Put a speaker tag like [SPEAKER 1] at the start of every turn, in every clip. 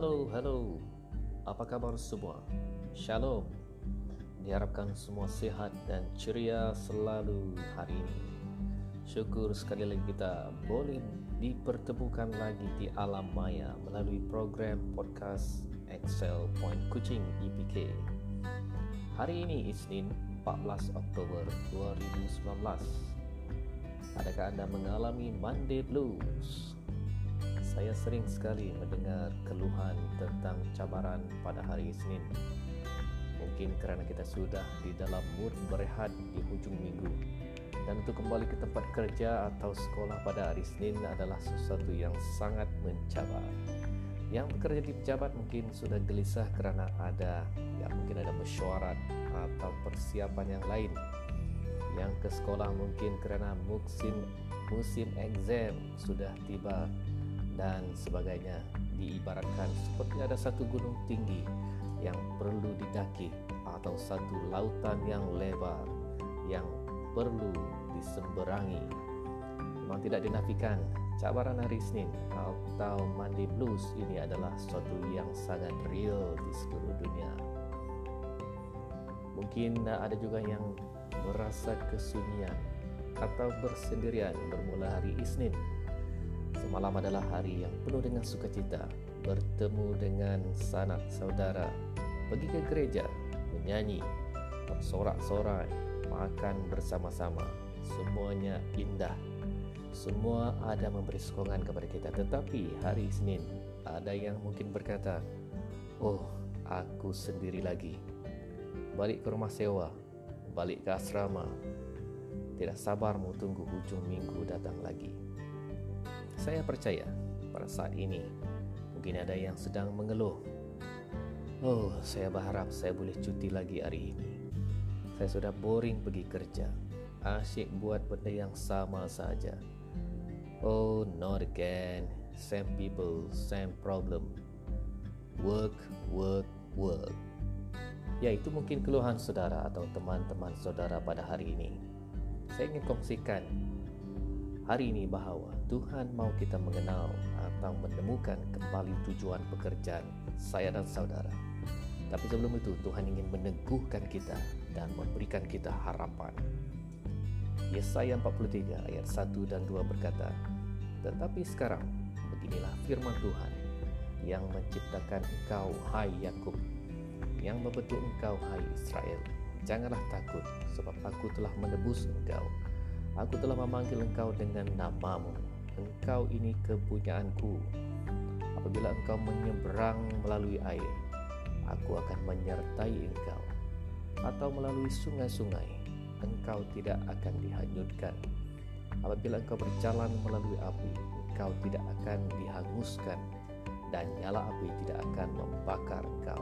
[SPEAKER 1] Halo, halo. Apa kabar semua? Shalom. Diharapkan semua sehat dan ceria selalu hari ini. Syukur sekali lagi kita boleh dipertemukan lagi di alam maya melalui program podcast Excel Point Kucing EPK. Hari ini Isnin 14 Oktober 2019. Adakah Anda mengalami Monday Blues? Saya sering sekali mendengar keluhan tentang cabaran pada hari Isnin. Mungkin kerana kita sudah di dalam mood berehat di hujung minggu dan untuk kembali ke tempat kerja atau sekolah pada hari Isnin adalah sesuatu yang sangat mencabar. Yang bekerja di pejabat mungkin sudah gelisah kerana ada ya mungkin ada mesyuarat atau persiapan yang lain. Yang ke sekolah mungkin kerana musim musim exam sudah tiba dan sebagainya diibaratkan seperti ada satu gunung tinggi yang perlu didaki atau satu lautan yang lebar yang perlu disemberangi. Memang tidak dinafikan cabaran hari Senin atau Monday Blues ini adalah sesuatu yang sangat real di seluruh dunia. Mungkin ada juga yang merasa kesunyian atau bersendirian bermula hari Isnin Semalam adalah hari yang penuh dengan sukacita Bertemu dengan sanak saudara. Pergi ke gereja Menyanyi Bersorak-sorai Makan bersama-sama. Semuanya indah. Semua ada memberi sokongan kepada kita. Tetapi hari Isnin Ada yang mungkin berkata Oh, aku sendiri lagi. Balik ke rumah sewa Balik ke asrama. Tidak sabar mau tunggu hujung minggu datang lagi saya percaya pada saat ini mungkin ada yang sedang mengeluh. Oh, saya berharap saya boleh cuti lagi hari ini. Saya sudah boring pergi kerja. Asyik buat benda yang sama saja. Oh, not again. Same people, same problem. Work, work, work. Ya, itu mungkin keluhan saudara atau teman-teman saudara pada hari ini. Saya ingin kongsikan hari ini bahawa Tuhan mau kita mengenal atau menemukan kembali tujuan pekerjaan saya dan saudara. Tapi sebelum itu Tuhan ingin meneguhkan kita dan memberikan kita harapan. Yesaya 43 ayat 1 dan 2 berkata, Tetapi sekarang beginilah firman Tuhan yang menciptakan engkau hai Yakub, yang membentuk engkau hai Israel. Janganlah takut sebab aku telah menebus engkau Aku telah memanggil engkau dengan namamu. Engkau ini kepunyaanku. Apabila engkau menyeberang melalui air, aku akan menyertai engkau. Atau melalui sungai-sungai, engkau tidak akan dihanyutkan. Apabila engkau berjalan melalui api, engkau tidak akan dihanguskan dan nyala api tidak akan membakar engkau.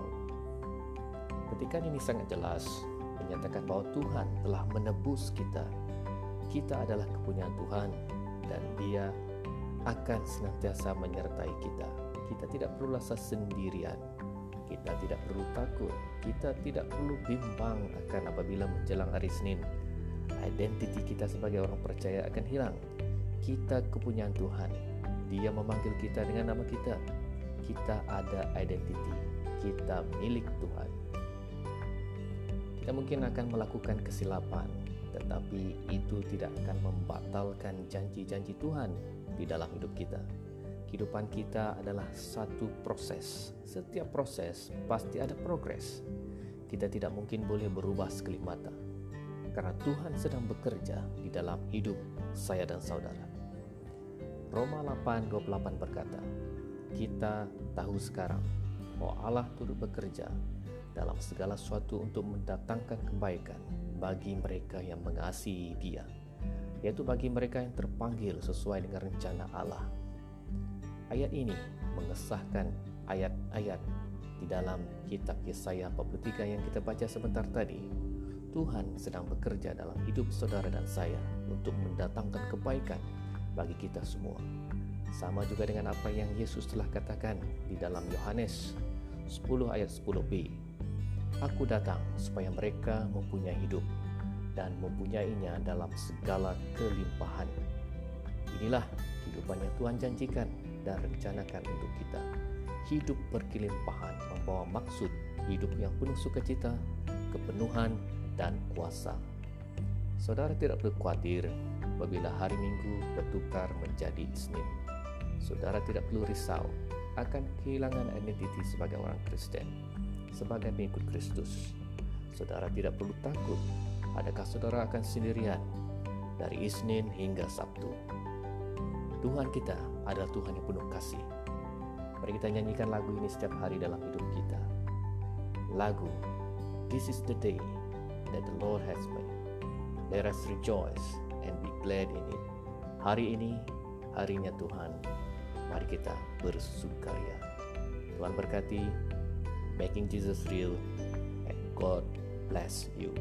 [SPEAKER 1] Petikan ini sangat jelas menyatakan bahwa Tuhan telah menebus kita kita adalah kepunyaan Tuhan dan Dia akan senantiasa menyertai kita. Kita tidak perlu rasa sendirian. Kita tidak perlu takut. Kita tidak perlu bimbang akan apabila menjelang hari Senin. Identiti kita sebagai orang percaya akan hilang. Kita kepunyaan Tuhan. Dia memanggil kita dengan nama kita. Kita ada identiti. Kita milik Tuhan. Kita mungkin akan melakukan kesilapan, tetapi itu tidak akan membatalkan janji-janji Tuhan di dalam hidup kita. Kehidupan kita adalah satu proses. Setiap proses pasti ada progres. Kita tidak mungkin boleh berubah sekelip mata. Karena Tuhan sedang bekerja di dalam hidup saya dan saudara. Roma 8:28 berkata, "Kita tahu sekarang bahwa Allah turut bekerja dalam segala sesuatu untuk mendatangkan kebaikan bagi mereka yang mengasihi Dia, yaitu bagi mereka yang terpanggil sesuai dengan rencana Allah. Ayat ini mengesahkan ayat-ayat di dalam kitab Yesaya 43 yang kita baca sebentar tadi. Tuhan sedang bekerja dalam hidup saudara dan saya untuk mendatangkan kebaikan bagi kita semua. Sama juga dengan apa yang Yesus telah katakan di dalam Yohanes 10 ayat 10b Aku datang supaya mereka mempunyai hidup dan mempunyainya dalam segala kelimpahan. Inilah kehidupan yang Tuhan janjikan dan rencanakan untuk kita. hidup berkelimpahan membawa maksud hidup yang penuh sukacita, kepenuhan, dan kuasa. Saudara tidak perlu khawatir apabila hari Minggu bertukar menjadi Isnin. Saudara tidak perlu risau akan kehilangan identiti sebagai orang Kristen, sebagai pengikut Kristus. Saudara tidak perlu takut adakah saudara akan sendirian dari Isnin hingga Sabtu. Tuhan kita adalah Tuhan yang penuh kasih. Mari kita nyanyikan lagu ini setiap hari dalam hidup kita. Lagu This is the day that the Lord has made. Let us rejoice and be glad in it. Hari ini harinya Tuhan. Mari kita bersukaria. Tuhan berkati, making Jesus real, and God bless you.